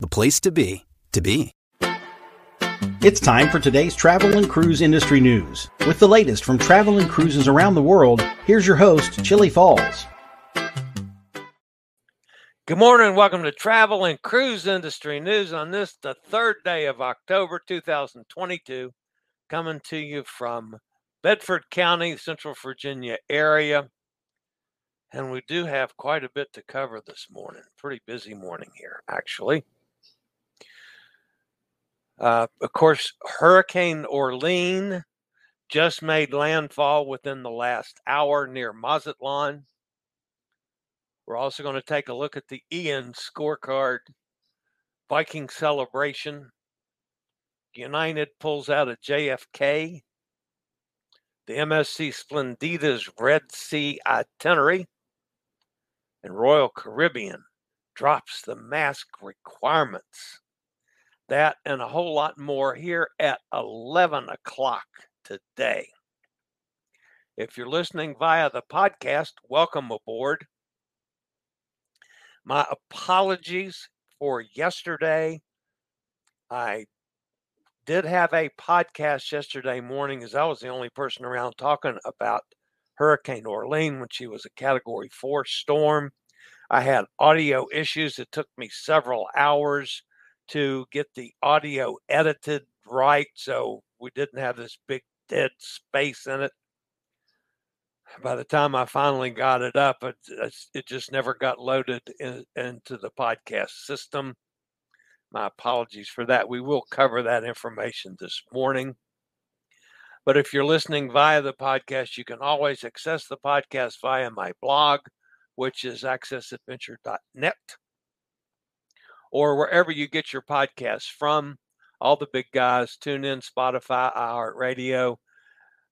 the place to be, to be. It's time for today's travel and cruise industry news. With the latest from travel and cruises around the world, here's your host, Chillie Falls. Good morning. and Welcome to Travel and Cruise Industry News on this, the third day of October 2022, coming to you from Bedford County, Central Virginia area. And we do have quite a bit to cover this morning. Pretty busy morning here, actually. Uh, of course, Hurricane Orlene just made landfall within the last hour near Mazatlan. We're also going to take a look at the Ian scorecard Viking celebration. United pulls out a JFK. The MSC Splendida's Red Sea itinerary. And Royal Caribbean drops the mask requirements. That and a whole lot more here at 11 o'clock today. If you're listening via the podcast, welcome aboard. My apologies for yesterday. I did have a podcast yesterday morning as I was the only person around talking about Hurricane Orlene when she was a category four storm. I had audio issues. It took me several hours to get the audio edited right. So we didn't have this big dead space in it. By the time I finally got it up, it, uh, it just never got loaded in, into the podcast system. My apologies for that. We will cover that information this morning. But if you're listening via the podcast, you can always access the podcast via my blog, which is accessadventure.net or wherever you get your podcasts from. All the big guys, TuneIn, Spotify, iHeartRadio,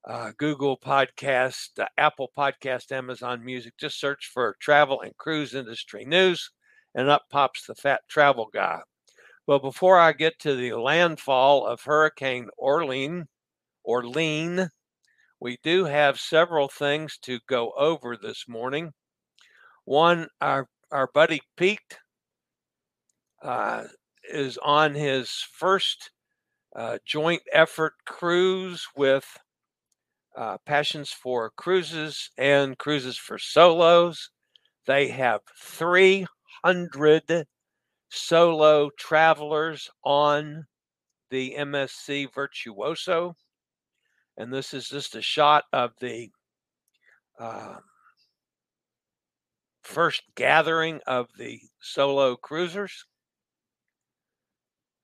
uh, Google Podcast, uh, Apple Podcast, Amazon Music. Just search for travel and cruise industry news, and up pops the fat travel guy. Well, before I get to the landfall of Hurricane Orlene, Orlene, we do have several things to go over this morning. One, our our buddy Pete uh, is on his first uh, joint effort cruise with uh, Passions for Cruises and Cruises for Solos. They have 300 solo travelers on the MSC Virtuosa. And this is just a shot of the uh, first gathering of the solo cruisers.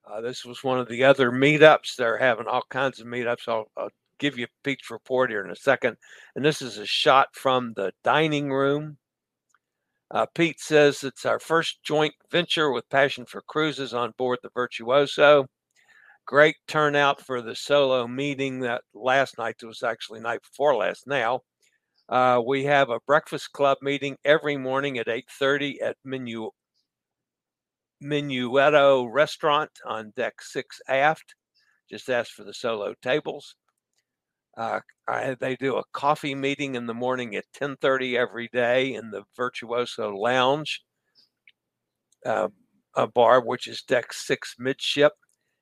Uh, this was one of the other meetups. They're having all kinds of meetups. I'll, I'll give you Pete's report here in a second. And this is a shot from the dining room. Uh, Pete says it's our first joint venture with Passion for Cruises on board the Virtuosa. Great turnout for the solo meeting that last night. It was actually night before last now. Uh, we have a breakfast club meeting every morning at 8.30 at Menu Minuetto Restaurant on deck six aft. Just ask for the solo tables. Uh, I, they do a coffee meeting in the morning at 10:30 every day in the Virtuoso Lounge, uh, a bar which is deck six midship,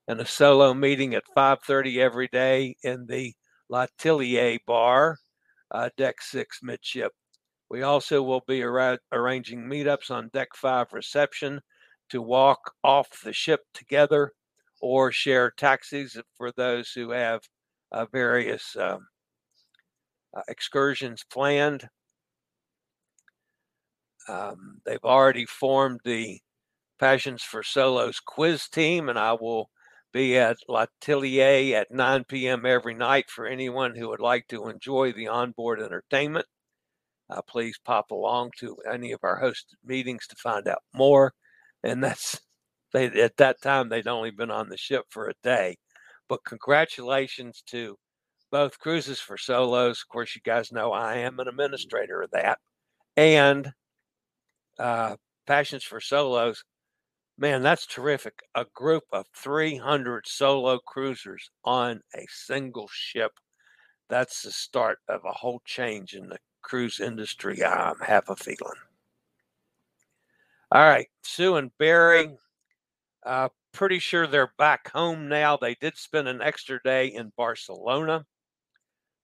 and a solo meeting at 5:30 every day in the L'Atelier Bar, uh, deck six midship. We also will be ar- arranging meetups on deck five reception to walk off the ship together or share taxis for those who have uh, various um, uh, excursions planned. Um, they've already formed the Passions for Solos quiz team, and I will be at L'Atelier at 9 p.m. every night for anyone who would like to enjoy the onboard entertainment. Uh, please pop along to any of our hosted meetings to find out more. And that's they at that time they'd only been on the ship for a day. But congratulations to both cruises for solos. Of course, you guys know I am an administrator of that, and uh, Passions for Solos. Man, that's terrific. A group of 300 solo cruisers on a single ship. That's the start of a whole change in the cruise industry, I have a feeling. All right, Sue and Barry, uh, pretty sure they're back home now. They did spend an extra day in Barcelona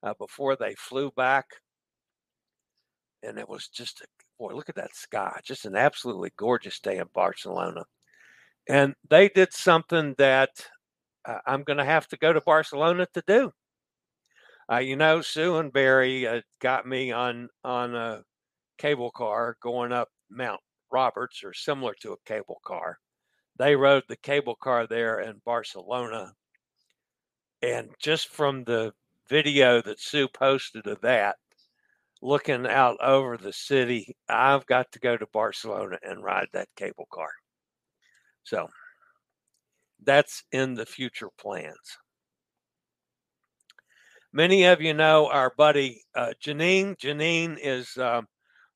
uh, before they flew back. And it was just, a, boy, look at that sky. Just an absolutely gorgeous day in Barcelona. And they did something that uh, I'm going to have to go to Barcelona to do. Uh, you know, Sue and Barry uh, got me on on a cable car going up Mount Roberts, or similar to a cable car. They rode the cable car there in Barcelona, and just from the video that Sue posted of that, looking out over the city, I've got to go to Barcelona and ride that cable car. So that's in the future plans. Many of you know our buddy uh, Janine. Janine is uh,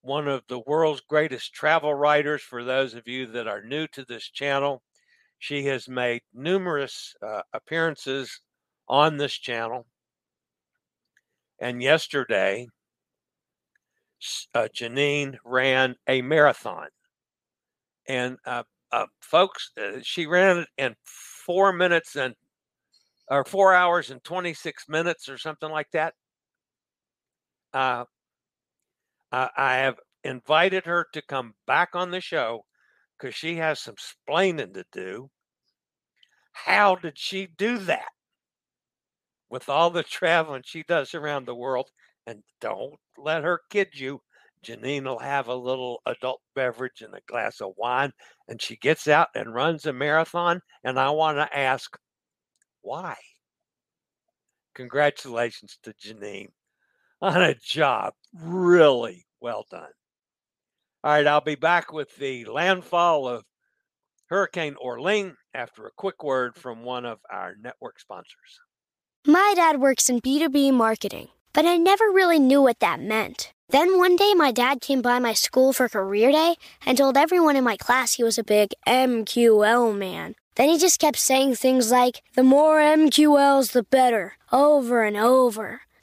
one of the world's greatest travel writers. For those of you that are new to this channel, she has made numerous uh, appearances on this channel. And yesterday, uh, Janine ran a marathon. And uh, uh, folks, she ran it in four minutes and or four hours and 26 minutes or something like that. Uh, I have invited her to come back on the show because she has some splaining to do. How did she do that with all the traveling she does around the world? And don't let her kid you. Janine will have a little adult beverage and a glass of wine, and she gets out and runs a marathon. And I want to ask, why? Congratulations to Janine on a job. Really well done. All right, I'll be back with the landfall of Hurricane Orlene after a quick word from one of our network sponsors. My dad works in B2B marketing, but I never really knew what that meant. Then one day, my dad came by my school for career day and told everyone in my class he was a big MQL man. Then he just kept saying things like, the more MQLs, the better, over and over.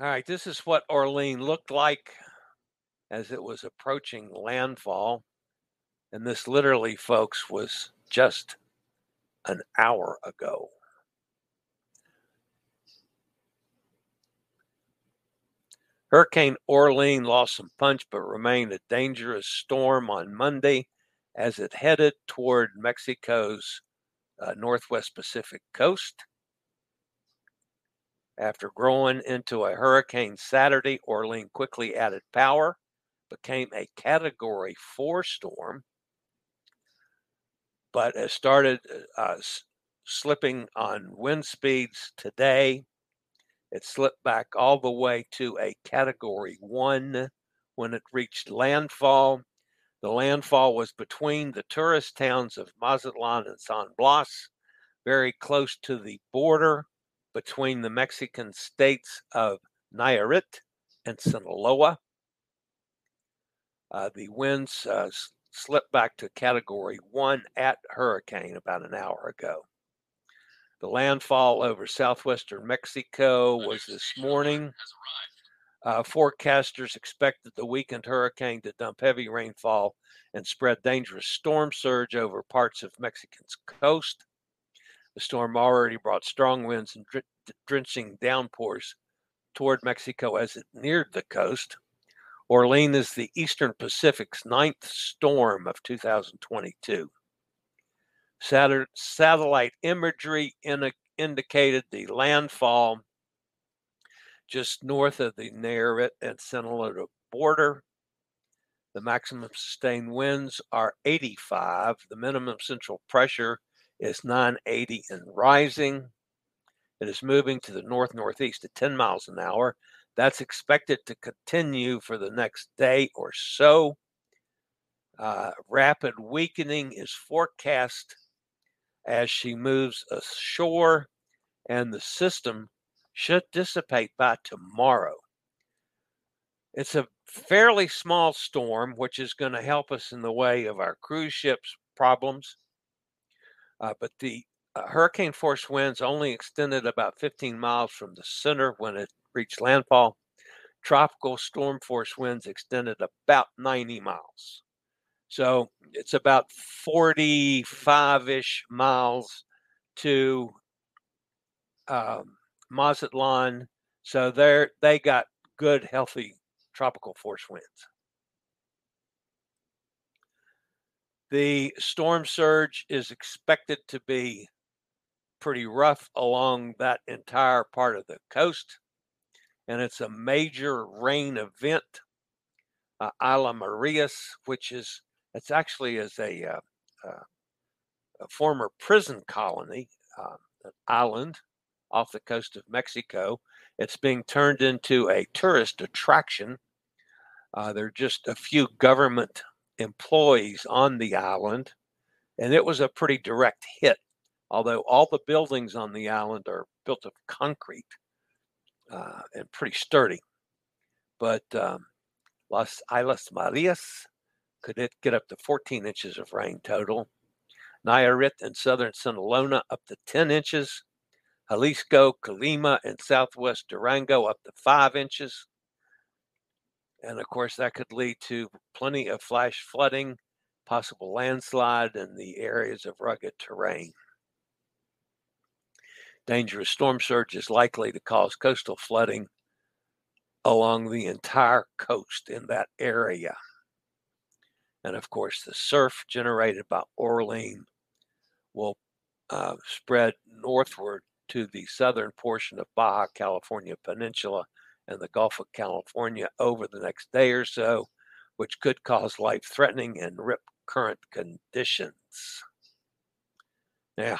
All right, this is what Orlene looked like as it was approaching landfall. And this literally, folks, was just an hour ago. Hurricane Orlene lost some punch but remained a dangerous storm on Monday as it headed toward Mexico's uh, northwest Pacific coast. After growing into a hurricane Saturday, Orlene quickly added power, became a category four storm, but it started uh, uh slipping on wind speeds today. It slipped back all the way to a category one when it reached landfall. The landfall was between the tourist towns of Mazatlan and San Blas, very close to the border between the Mexican states of Nayarit and Sinaloa. Uh, the winds uh, slipped back to category one at hurricane about an hour ago. The landfall over southwestern Mexico was this morning. Uh, forecasters expected the weakened hurricane to dump heavy rainfall and spread dangerous storm surge over parts of Mexico's coast. The storm already brought strong winds and drenching downpours toward Mexico as it neared the coast. Orlene is the Eastern Pacific's ninth storm of 2022. Satellite imagery in indicated the landfall just north of the Nayarit and Sinaloa border. The maximum sustained winds are 85. The minimum central pressure is 980 and rising. It is moving to the north northeast at 10 miles an hour. That's expected to continue for the next day or so. Uh, rapid weakening is forecast as she moves ashore, and the system should dissipate by tomorrow. It's a fairly small storm, which is going to help us in the way of our cruise ships problems. Uh, but the uh, hurricane force winds only extended about 15 miles from the center when it reached landfall. Tropical storm force winds extended about 90 miles. So it's about 45 ish miles to um, Mazatlan. So they they got good, healthy tropical force winds. The storm surge is expected to be pretty rough along that entire part of the coast, and it's a major rain event. Uh, Isla Marias, which is it's actually is a, uh, uh, a former prison colony, um, an island off the coast of Mexico. It's being turned into a tourist attraction. Uh, there are just a few government employees on the island, and it was a pretty direct hit. Although all the buildings on the island are built of concrete uh, and pretty sturdy, but um, Las Islas Marias could it get up to 14 inches of rain total. Nayarit and southern Sinaloa up to 10 inches. Jalisco, Colima, and southwest Durango up to 5 inches. And of course, that could lead to plenty of flash flooding, possible landslide in the areas of rugged terrain. Dangerous storm surge is likely to cause coastal flooding along the entire coast in that area. And of course, the surf generated by Orlene will uh, spread northward to the southern portion of Baja California Peninsula and the Gulf of California over the next day or so, which could cause life threatening and rip current conditions. Now,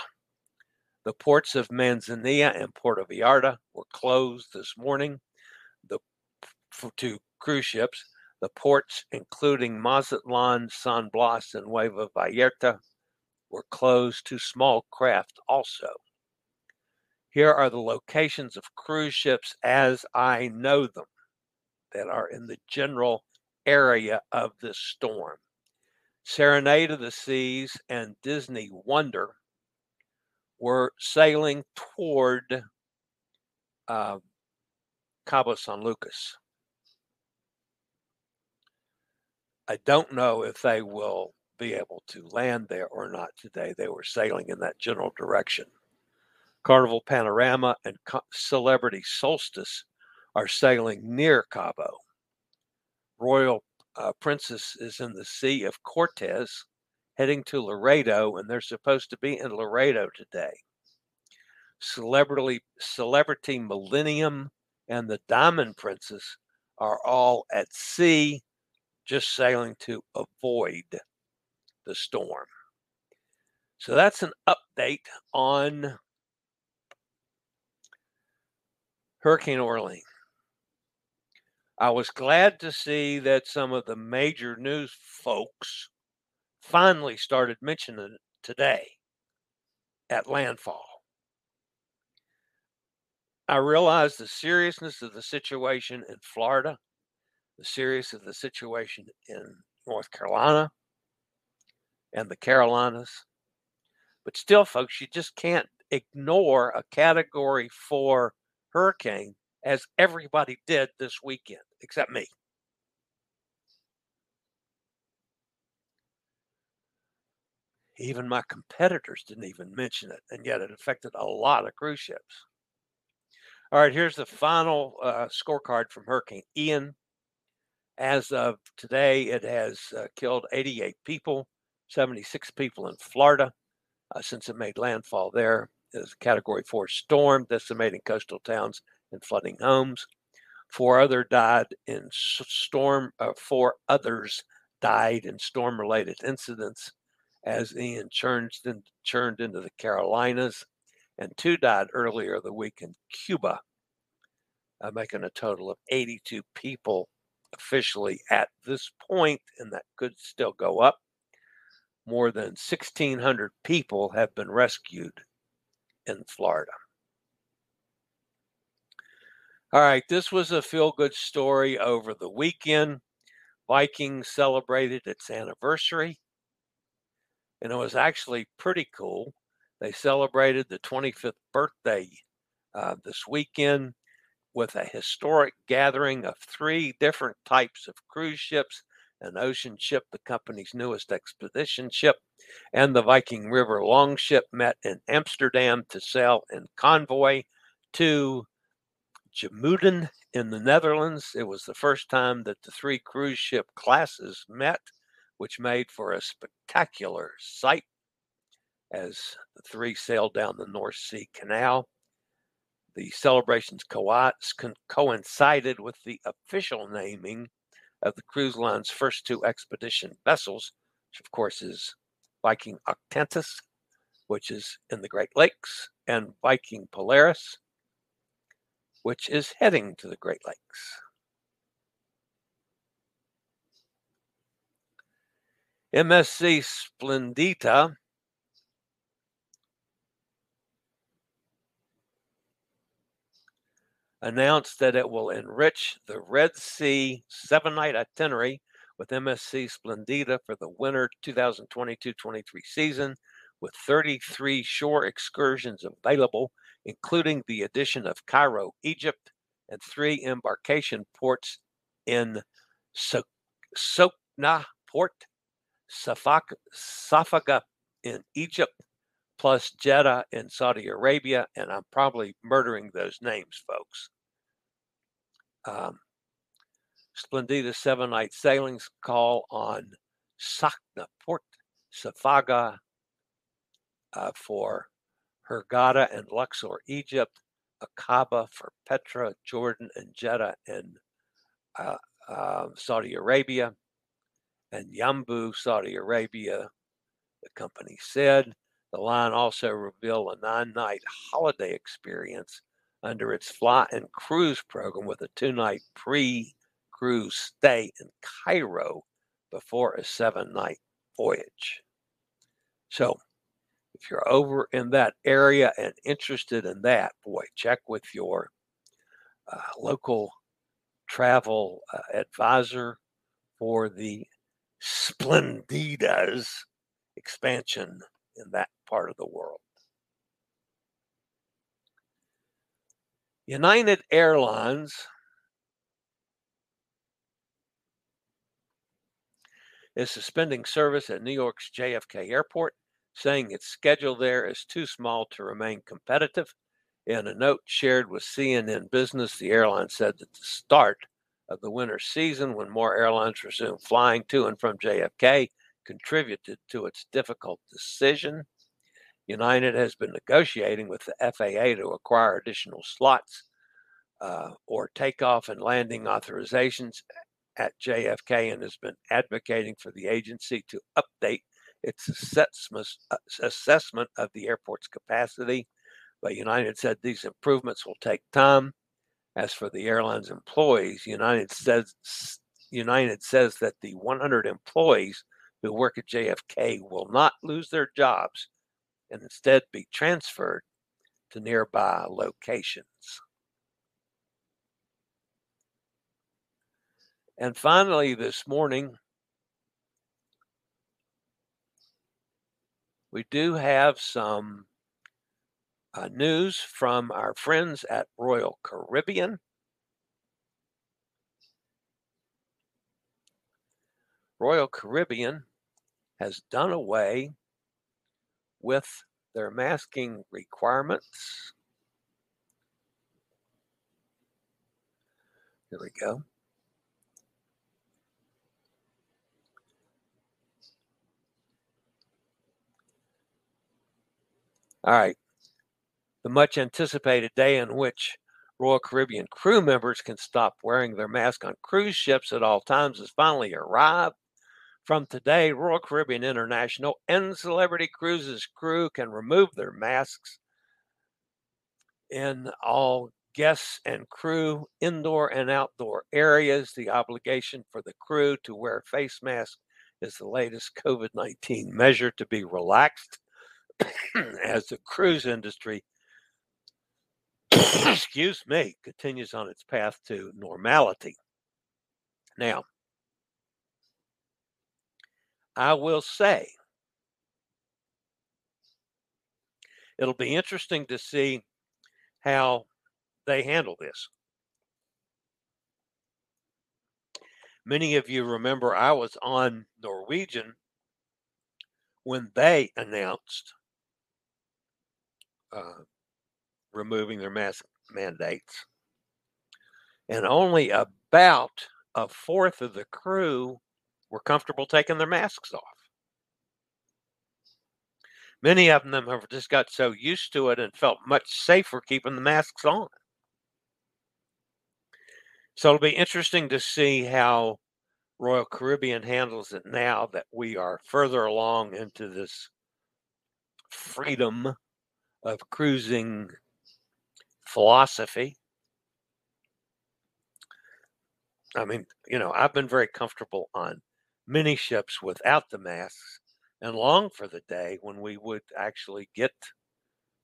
the ports of Manzanillo and Puerto Vallarta were closed this morning the, to cruise ships. The ports, including Mazatlan, San Blas, and Nueva Vallarta, were closed to small craft also. Here are the locations of cruise ships as I know them that are in the general area of this storm. Serenade of the Seas and Disney Wonder were sailing toward uh, Cabo San Lucas. I don't know if they will be able to land there or not today. They were sailing in that general direction. Carnival Panorama and Celebrity Solstice are sailing near Cabo. Royal uh, Princess is in the Sea of Cortez, heading to Loreto, and they're supposed to be in Loreto today. Celebrity Celebrity Millennium and the Diamond Princess are all at sea just sailing to avoid the storm. So that's an update on Hurricane Orlene. I was glad to see that some of the major news folks finally started mentioning it today at landfall. I realized the seriousness of the situation in Florida, the seriousness of the situation in North Carolina and the Carolinas. But still, folks, you just can't ignore a category four hurricane as everybody did this weekend, except me. Even my competitors didn't even mention it, and yet it affected a lot of cruise ships. All right, here's the final uh, scorecard from Hurricane Ian. As of today, it has uh, killed 88 people, 76 people in Florida uh, since it made landfall there. It is a Category 4 storm, decimating coastal towns and flooding homes. Four other died in storm. Uh, four others died in storm-related incidents as Ian churned, in, churned into the Carolinas, and two died earlier the week in Cuba, uh, making a total of 82 people officially at this point, and that could still go up. More than 1,600 people have been rescued in Florida. All right, this was a feel good story over the weekend. Vikings celebrated its anniversary and it was actually pretty cool. They celebrated the 25th birthday uh, this weekend with a historic gathering of three different types of cruise ships an ocean ship, the company's newest expedition ship, and the Viking River longship met in Amsterdam to sail in convoy to IJmuiden in the Netherlands. It was the first time that the three cruise ship classes met which made for a spectacular sight as the three sailed down the North Sea Canal. The celebrations co- coincided with the official naming of the cruise line's first two expedition vessels, which of course is Viking Octantis, which is in the Great Lakes, and Viking Polaris, which is heading to the Great Lakes. MSC Splendida announced that it will enrich the Red Sea seven night itinerary with MSC Splendida for the winter 2022 23 season, with 33 shore excursions available, including the addition of Cairo, Egypt, and three embarkation ports in Sokhna Port Safaga in Egypt, plus Jeddah in Saudi Arabia, and I'm probably murdering those names, folks. Um, Splendida seven night sailings call on Sakna Port, Safaga uh, for Hurghada and Luxor, Egypt, Aqaba for Petra, Jordan, and Jeddah in uh, uh, Saudi Arabia, and Yambu, Saudi Arabia, the company said. The line also revealed a nine night holiday experience under its fly and cruise program with a two night pre cruise stay in Cairo before a seven night voyage. So, if you're over in that area and interested in that, boy, check with your uh, local travel uh, advisor for the Splendida's expansion in that part of the world. United Airlines is suspending service at New York's JFK Airport, saying its schedule there is too small to remain competitive. In a note shared with CNN Business, the airline said that the start of the winter season when more airlines resume flying to and from JFK contributed to its difficult decision. United has been negotiating with the FAA to acquire additional slots uh, or takeoff and landing authorizations at JFK and has been advocating for the agency to update its assessment, uh, assessment of the airport's capacity. But United said these improvements will take time As for the airline's employees, United says United says that the 100 employees who work at JFK will not lose their jobs and instead be transferred to nearby locations. And finally, this morning, we do have some uh, news from our friends at Royal Caribbean. Royal Caribbean has done away with their masking requirements. Here we go. All right. The much anticipated day in which Royal Caribbean crew members can stop wearing their mask on cruise ships at all times has finally arrived. From today, Royal Caribbean International and Celebrity Cruises crew can remove their masks in all guests and crew indoor and outdoor areas. The obligation for the crew to wear face masks is the latest COVID 19 measure to be relaxed as the cruise industry, excuse me, continues on its path to normality. Now, I will say it'll be interesting to see how they handle this. Many of you remember I was on Norwegian when they announced uh, removing their mask mandates. And only about a fourth of the crew were comfortable taking their masks off. Many of them have just got so used to it and felt much safer keeping the masks on. So it'll be interesting to see how Royal Caribbean handles it now that we are further along into this freedom of cruising philosophy. I mean, you know, I've been very comfortable on many ships without the masks and long for the day when we would actually get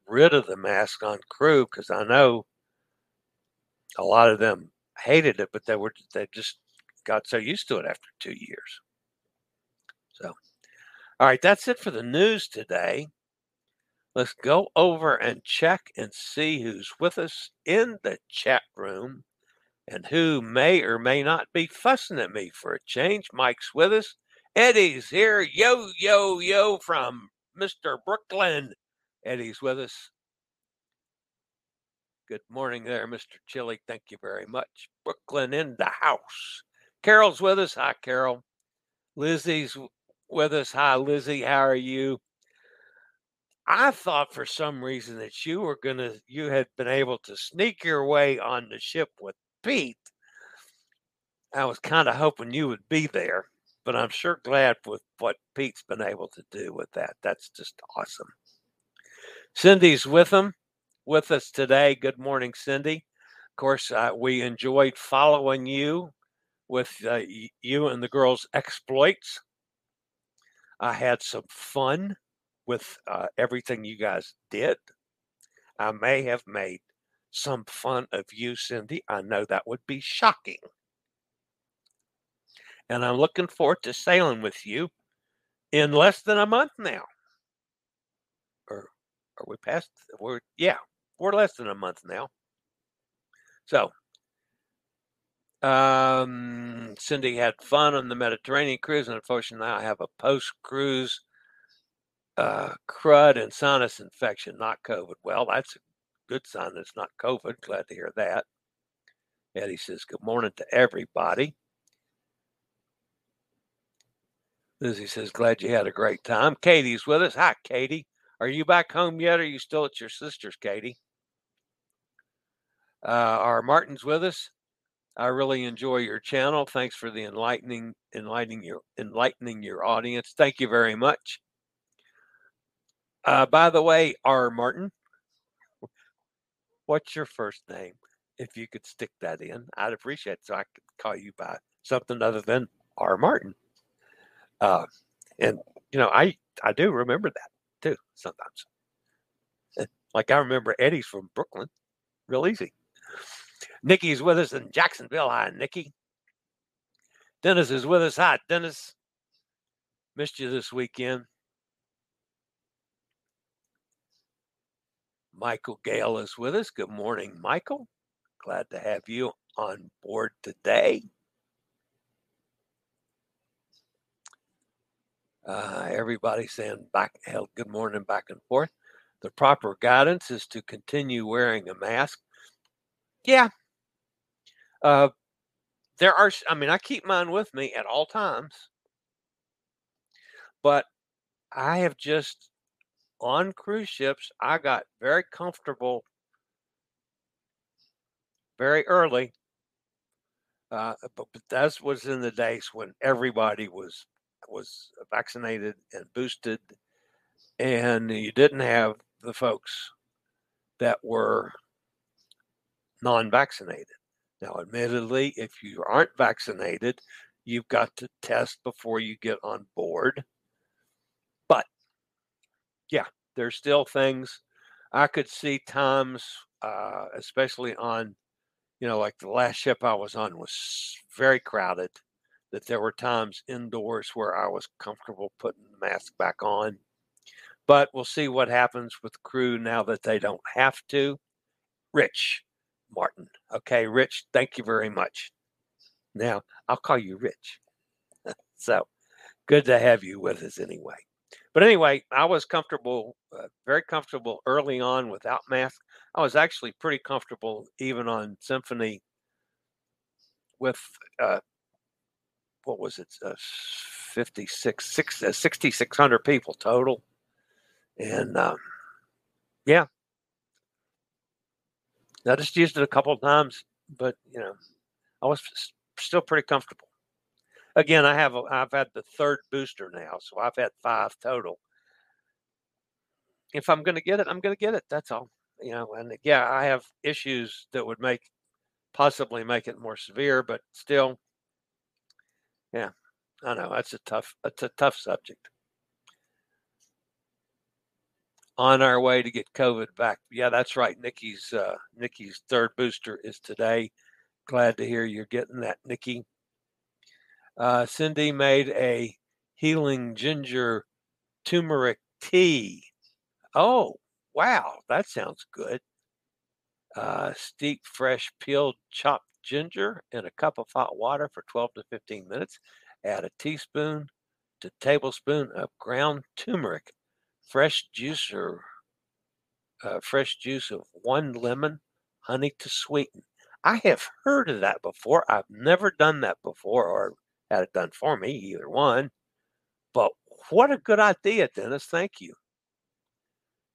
rid of the mask on crew because I know a lot of them hated it, but they were they just got so used to it after two years. So, all right, that's it for the news today. Let's go over and check and see who's with us in the chat room and who may or may not be fussing at me for a change. Mike's with us. Eddie's here. Yo, yo, yo from Mr. Brooklyn. Eddie's with us. Good morning there, Mr. Chillie. Thank you very much. Brooklyn in the house. Carol's with us. Hi, Carol. Lizzie's with us. Hi, Lizzie. How are you? I thought for some reason that you were gonna you had been able to sneak your way on the ship with Pete. I was kind of hoping you would be there, but I'm sure glad with what Pete's been able to do with that. That's just awesome. Cindy's with him, with us today. Good morning, Cindy. Of course, uh, we enjoyed following you with uh, you and the girls' exploits. I had some fun with uh, everything you guys did. I may have made some fun of you, Cindy. I know that would be shocking. And I'm looking forward to sailing with you in less than a month now. Or are we past? We're, yeah, we're less than a month now. So, um, Cindy had fun on the Mediterranean cruise, and unfortunately, now I have a post cruise uh, crud and sinus infection, not COVID. Well, that's good sign that it's not COVID. Glad to hear that. Eddie says, Good morning to everybody. Lizzie says, Glad you had a great time. Katie's with us. Hi, Katie. Are you back home yet? Or are you still at your sister's, Katie? Uh, our Martin's with us. I really enjoy your channel. Thanks for the enlightening, enlightening your, enlightening your audience. Thank you very much. Uh, by the way, R. Martin, what's your first name? if you could stick that in, I'd appreciate it. So I could call you by something other than R. Martin. Uh, and you know, I I do remember that too sometimes. Like I remember Eddie's from Brooklyn, real easy. Nikki's with us in Jacksonville. Hi, Nikki. Dennis is with us. Hi, Dennis. Missed you this weekend. Michael Gale is with us. Good morning, Michael. Glad to have you on board today. Uh, everybody saying back, hell, good morning, back and forth. The proper guidance is to continue wearing a mask. Yeah. Uh, there are, I mean, I keep mine with me at all times, but I have just on cruise ships, I got very comfortable very early. Uh, but, but that was in the days when everybody was was vaccinated and boosted, and you didn't have the folks that were non-vaccinated. Now, admittedly, if you aren't vaccinated, you've got to test before you get on board. Yeah, there's still things I could see times, uh, especially on, you know, like the last ship I was on was very crowded, that there were times indoors where I was comfortable putting the mask back on. But we'll see what happens with crew now that they don't have to. Rich Martin. Okay, Rich, thank you very much. Now, I'll call you Rich. so good to have you with us anyway. But anyway, I was comfortable, uh, very comfortable early on without mask. I was actually pretty comfortable even on Symphony with uh, what was it, uh, 56, six, uh, 6,600 people total. And um, yeah, I just used it a couple of times, but you know, I was still pretty comfortable again, I have I've had the third booster now, so I've had five total. If I'm going to get it, I'm going to get it. That's all. You know, and yeah, I have issues that would make possibly make it more severe, but still, yeah, I know that's a tough, it's a tough subject. On our way to get COVID back. Yeah, that's right. Nikki's uh, Nikki's third booster is today. Glad to hear you're getting that, Nikki. Uh, Cindy made a healing ginger turmeric tea. Oh, wow, that sounds good. Uh, steep, fresh, peeled, chopped ginger in a cup of hot water for 12 to 15 minutes. Add a teaspoon to tablespoon of ground turmeric. Fresh juice or uh, fresh juice of one lemon, honey to sweeten. I have heard of that before. I've never done that before or had it done for me, either one. But what a good idea, Dennis. Thank you.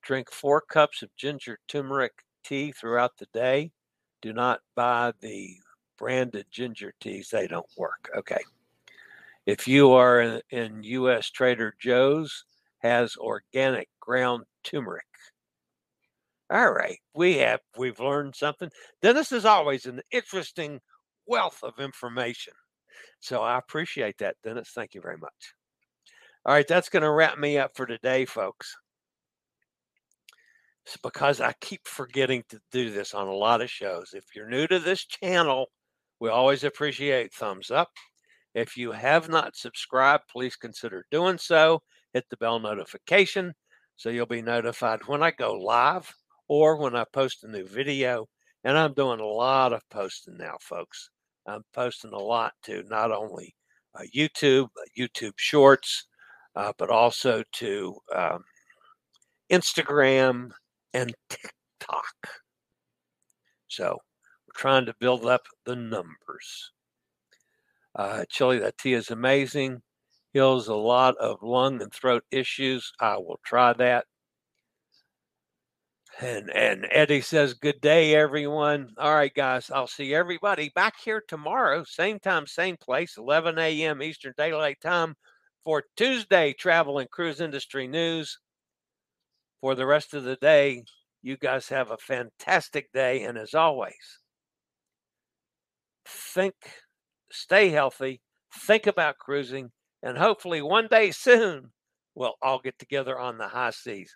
Drink four cups of ginger turmeric tea throughout the day. Do not buy the branded ginger teas, they don't work. Okay. If you are in, in U.S. Trader Joe's, has organic ground turmeric. All right, we have we've learned something. Dennis is always an interesting wealth of information. So I appreciate that, Dennis. Thank you very much. All right, that's going to wrap me up for today, folks. It's because I keep forgetting to do this on a lot of shows. If you're new to this channel, we always appreciate thumbs up. If you have not subscribed, please consider doing so. Hit the bell notification so you'll be notified when I go live or when I post a new video. And I'm doing a lot of posting now, folks. I'm posting a lot to not only uh, YouTube, YouTube Shorts, uh, but also to um, Instagram and TikTok. So we're trying to build up the numbers. Uh, Chillie, that tea is amazing. Heals a lot of lung and throat issues. I will try that. And and Eddie says, "Good day, everyone. All right, guys. I'll see everybody back here tomorrow, same time, same place, 11 a.m. Eastern Daylight Time, for Tuesday Travel and Cruise Industry News. For the rest of the day, you guys have a fantastic day, and as always, think, stay healthy, think about cruising, and hopefully one day soon we'll all get together on the high seas.